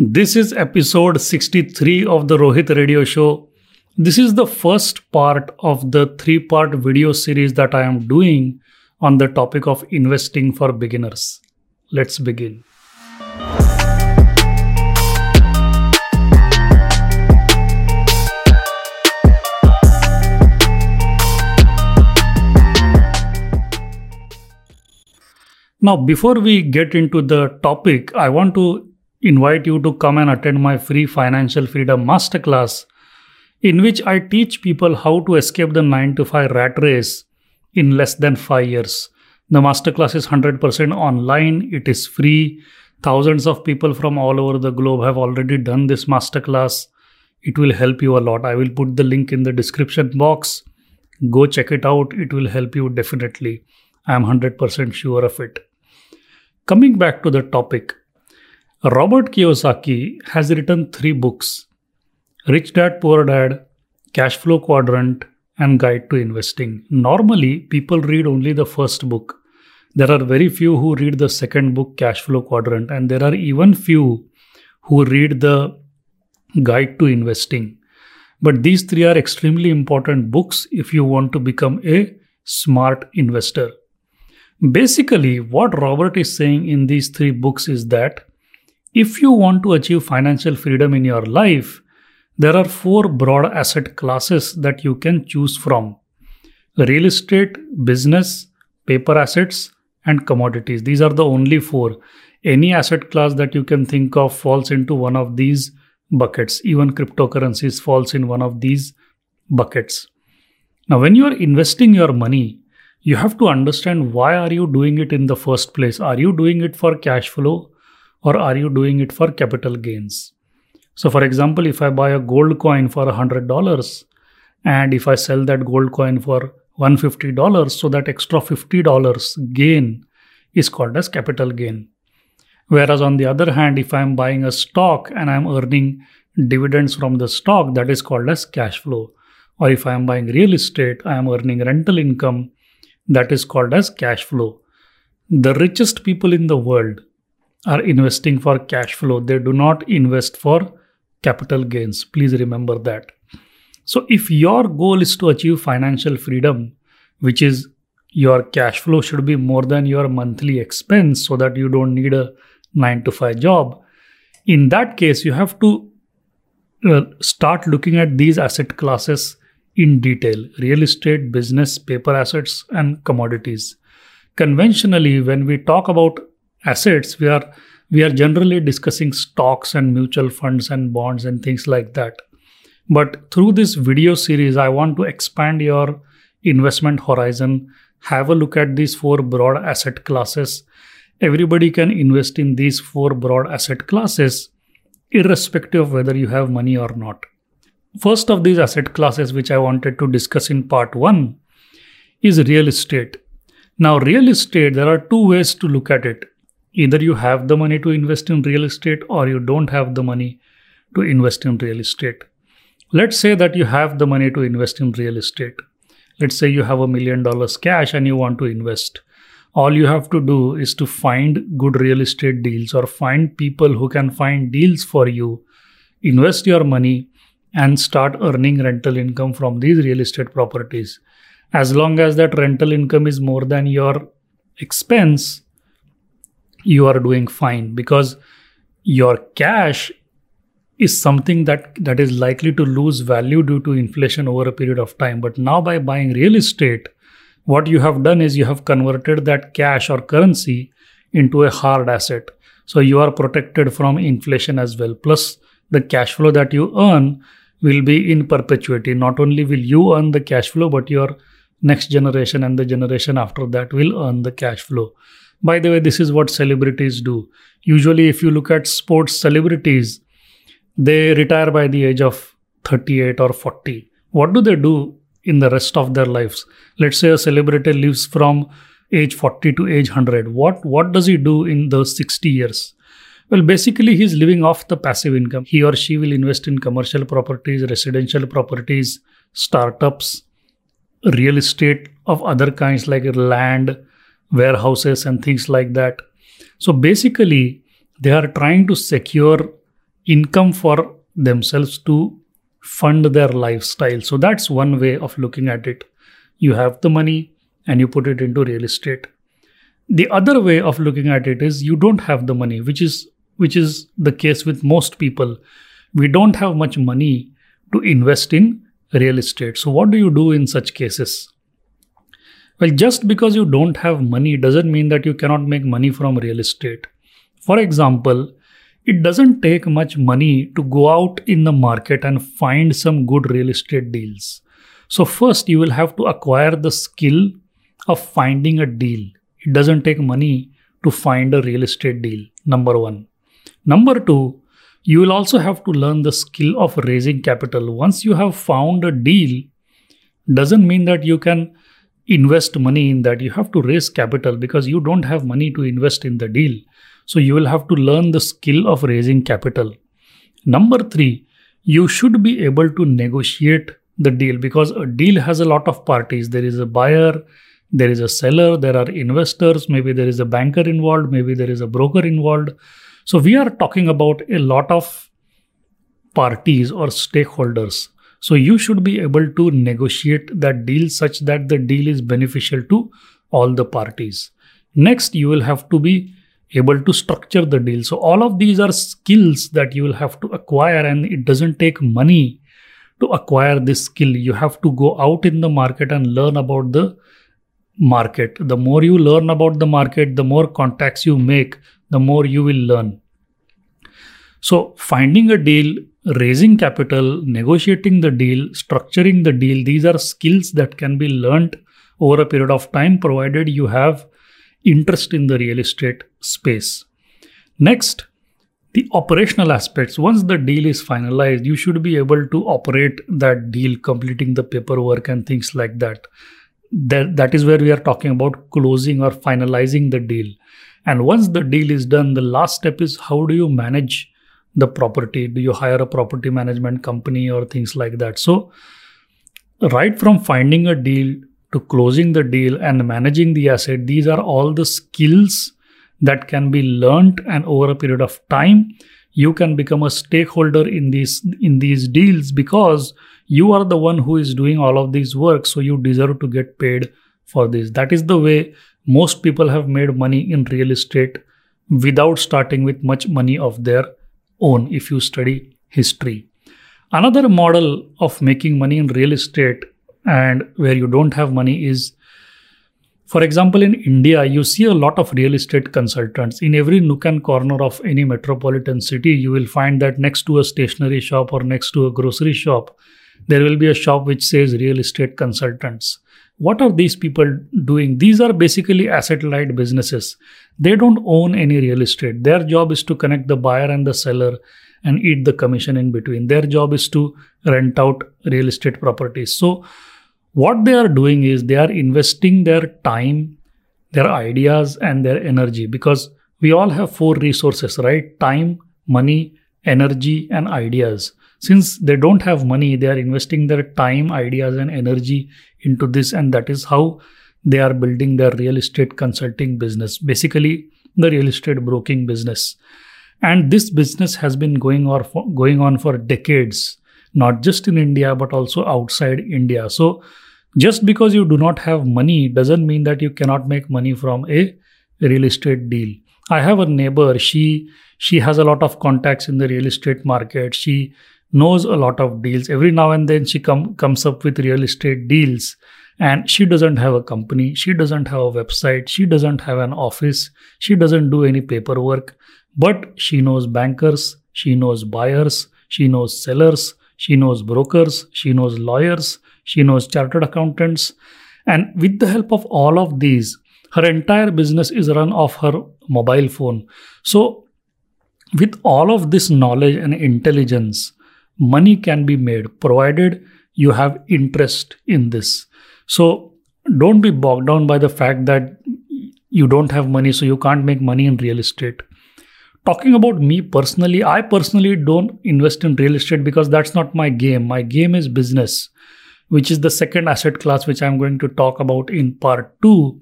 This is episode 63 of the Rohit Radio Show. This is the first part of the three part video series that I am doing on the topic of investing for beginners. Let's begin. Now, before we get into the topic, I want to invite you to come and attend my free financial freedom masterclass in which I teach people how to escape the 9 to 5 rat race in less than 5 years. The masterclass is 100% online, it is free. Thousands of people from all over the globe have already done this masterclass. It will help you a lot. I will put the link in the description box. Go check it out, it will help you definitely. I am 100% sure of it. Coming back to the topic, Robert Kiyosaki has written three books Rich Dad Poor Dad, Cash Flow Quadrant, and Guide to Investing. Normally, people read only the first book. There are very few who read the second book, Cash Flow Quadrant, and there are even few who read the Guide to Investing. But these three are extremely important books if you want to become a smart investor. Basically, what Robert is saying in these three books is that if you want to achieve financial freedom in your life, there are four broad asset classes that you can choose from real estate, business, paper assets, and commodities. These are the only four. Any asset class that you can think of falls into one of these buckets. Even cryptocurrencies falls in one of these buckets. Now, when you are investing your money, you have to understand why are you doing it in the first place? Are you doing it for cash flow? Or are you doing it for capital gains? So, for example, if I buy a gold coin for $100 and if I sell that gold coin for $150, so that extra $50 gain is called as capital gain. Whereas, on the other hand, if I'm buying a stock and I'm earning dividends from the stock, that is called as cash flow. Or if I am buying real estate, I am earning rental income, that is called as cash flow. The richest people in the world are investing for cash flow. They do not invest for capital gains. Please remember that. So, if your goal is to achieve financial freedom, which is your cash flow should be more than your monthly expense so that you don't need a 9 to 5 job, in that case, you have to uh, start looking at these asset classes in detail real estate, business, paper assets, and commodities. Conventionally, when we talk about assets, we are we are generally discussing stocks and mutual funds and bonds and things like that. But through this video series, I want to expand your investment horizon. Have a look at these four broad asset classes. Everybody can invest in these four broad asset classes, irrespective of whether you have money or not. First of these asset classes, which I wanted to discuss in part one, is real estate. Now, real estate, there are two ways to look at it either you have the money to invest in real estate or you don't have the money to invest in real estate. Let's say that you have the money to invest in real estate. Let's say you have a million dollars cash and you want to invest. All you have to do is to find good real estate deals or find people who can find deals for you, invest your money, and start earning rental income from these real estate properties. As long as that rental income is more than your expense, you are doing fine because your cash is something that that is likely to lose value due to inflation over a period of time. But now by buying real estate what you have done is you have converted that cash or currency into a hard asset. So you are protected from inflation as well. Plus the cash flow that you earn will be in perpetuity. Not only will you earn the cash flow but your next generation and the generation after that will earn the cash flow by the way, this is what celebrities do. Usually, if you look at sports celebrities, they retire by the age of 38 or 40. What do they do in the rest of their lives? Let's say a celebrity lives from age 40 to age 100. What, what does he do in those 60 years? Well, basically, he's living off the passive income. He or she will invest in commercial properties, residential properties, startups, real estate of other kinds like land, warehouses and things like that. So basically, they are trying to secure income for themselves to fund their lifestyle. So that's one way of looking at it. You have the money and you put it into real estate. The other way of looking at it is you don't have the money, which is which is the case with most people. We don't have much money to invest in real estate. So what do you do in such cases? Well, just because you don't have money doesn't mean that you cannot make money from real estate. For example, it doesn't take much money to go out in the market and find some good real estate deals. So, first, you will have to acquire the skill of finding a deal. It doesn't take money to find a real estate deal, number one. Number two, you will also have to learn the skill of raising capital. Once you have found a deal, doesn't mean that you can invest money in that. You have to raise capital because you don't have money to invest in the deal. So you will have to learn the skill of raising capital. Number three, you should be able to negotiate the deal because a deal has a lot of parties. There is a buyer, there is a seller, there are investors, maybe there is a banker involved, maybe there is a broker involved. So we are talking about a lot of parties or stakeholders. So you should be able to negotiate that deal such that the deal is beneficial to all the parties. Next, you will have to be able to structure the deal. So all of these are skills that you will have to acquire and it doesn't take money to acquire this skill. You have to go out in the market and learn about the market. The more you learn about the market, the more contacts you make, the more you will learn. So finding a deal raising capital, negotiating the deal, structuring the deal, these are skills that can be learned over a period of time, provided you have interest in the real estate space. Next, the operational aspects. Once the deal is finalized, you should be able to operate that deal, completing the paperwork and things like that. That, that is where we are talking about closing or finalizing the deal. And once the deal is done, the last step is how do you manage the property? Do you hire a property management company or things like that? So right from finding a deal to closing the deal and managing the asset these are all the skills that can be learned and over a period of time you can become a stakeholder in these in these deals because you are the one who is doing all of these work so you deserve to get paid for this. That is the way most people have made money in real estate without starting with much money of their own if you study history. Another model of making money in real estate and where you don't have money is for example, in India, you see a lot of real estate consultants. In every nook and corner of any metropolitan city, you will find that next to a stationery shop or next to a grocery shop, there will be a shop which says real estate consultants. What are these people doing? These are basically asset light businesses. They don't own any real estate. Their job is to connect the buyer and the seller and eat the commission in between. Their job is to rent out real estate properties. So, what they are doing is they are investing their time, their ideas, and their energy because we all have four resources, right? Time, money, energy, and ideas. Since they don't have money, they are investing their time, ideas, and energy into this, and that is how they are building their real estate consulting business, basically the real estate broking business. And this business has been going on for, going on for decades, not just in India but also outside India. So just because you do not have money doesn't mean that you cannot make money from a real estate deal. I have a neighbor, she she has a lot of contacts in the real estate market. She knows a lot of deals. Every now and then she come comes up with real estate deals and she doesn't have a company she doesn't have a website she doesn't have an office she doesn't do any paperwork. But she knows bankers she knows buyers she knows sellers she knows brokers she knows lawyers she knows chartered accountants. And with the help of all of these her entire business is run off her mobile phone. So with all of this knowledge and intelligence money can be made provided you have interest in this so don't be bogged down by the fact that you don't have money, so you can't make money in real estate. Talking about me personally, I personally don't invest in real estate because that's not my game. My game is business, which is the second asset class, which I'm going to talk about in part two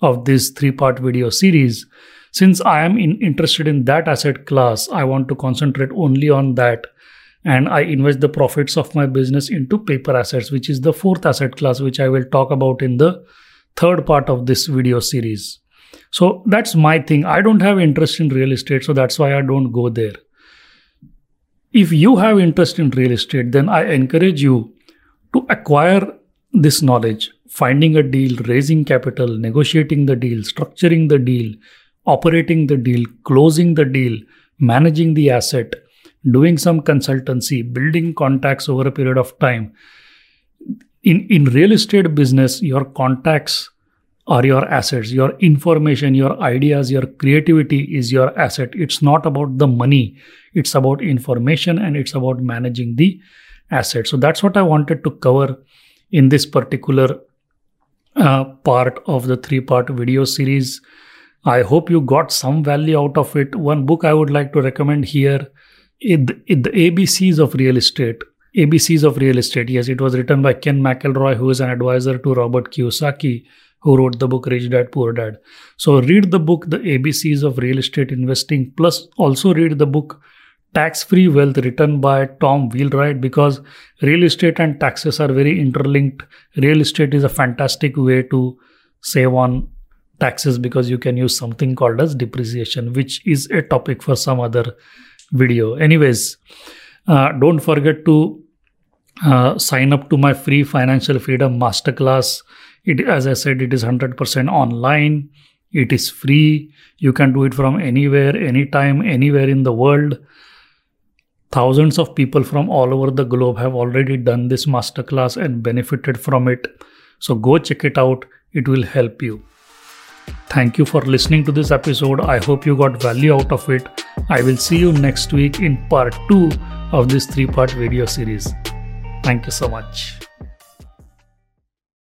of this three part video series. since I am in, interested in that asset class, I want to concentrate only on that. And I invest the profits of my business into paper assets, which is the fourth asset class, which I will talk about in the third part of this video series. So that's my thing. I don't have interest in real estate, so that's why I don't go there. If you have interest in real estate, then I encourage you to acquire this knowledge, finding a deal, raising capital, negotiating the deal, structuring the deal, operating the deal, closing the deal, managing the asset, doing some consultancy, building contacts over a period of time. In, in real estate business, your contacts are your assets. Your information, your ideas, your creativity is your asset. It's not about the money, it's about information and it's about managing the asset. So that's what I wanted to cover in this particular uh, part of the three part video series. I hope you got some value out of it. One book I would like to recommend here is the ABCs of Real Estate. ABCs of Real Estate. Yes, it was written by Ken McElroy, who is an advisor to Robert Kiyosaki, who wrote the book Rich Dad Poor Dad. So read the book The ABCs of Real Estate Investing. Plus, also read the book Tax Free Wealth written by Tom Wheelwright because real estate and taxes are very interlinked. Real estate is a fantastic way to save on taxes because you can use something called as depreciation, which is a topic for some other video. Anyways, uh, don't forget to uh, sign up to my free financial freedom masterclass. It, as I said, it is 100% online. It is free. You can do it from anywhere, anytime, anywhere in the world. Thousands of people from all over the globe have already done this masterclass and benefited from it. So go check it out. It will help you. Thank you for listening to this episode. I hope you got value out of it. I will see you next week in part 2 of this three part video series. Thank you so much.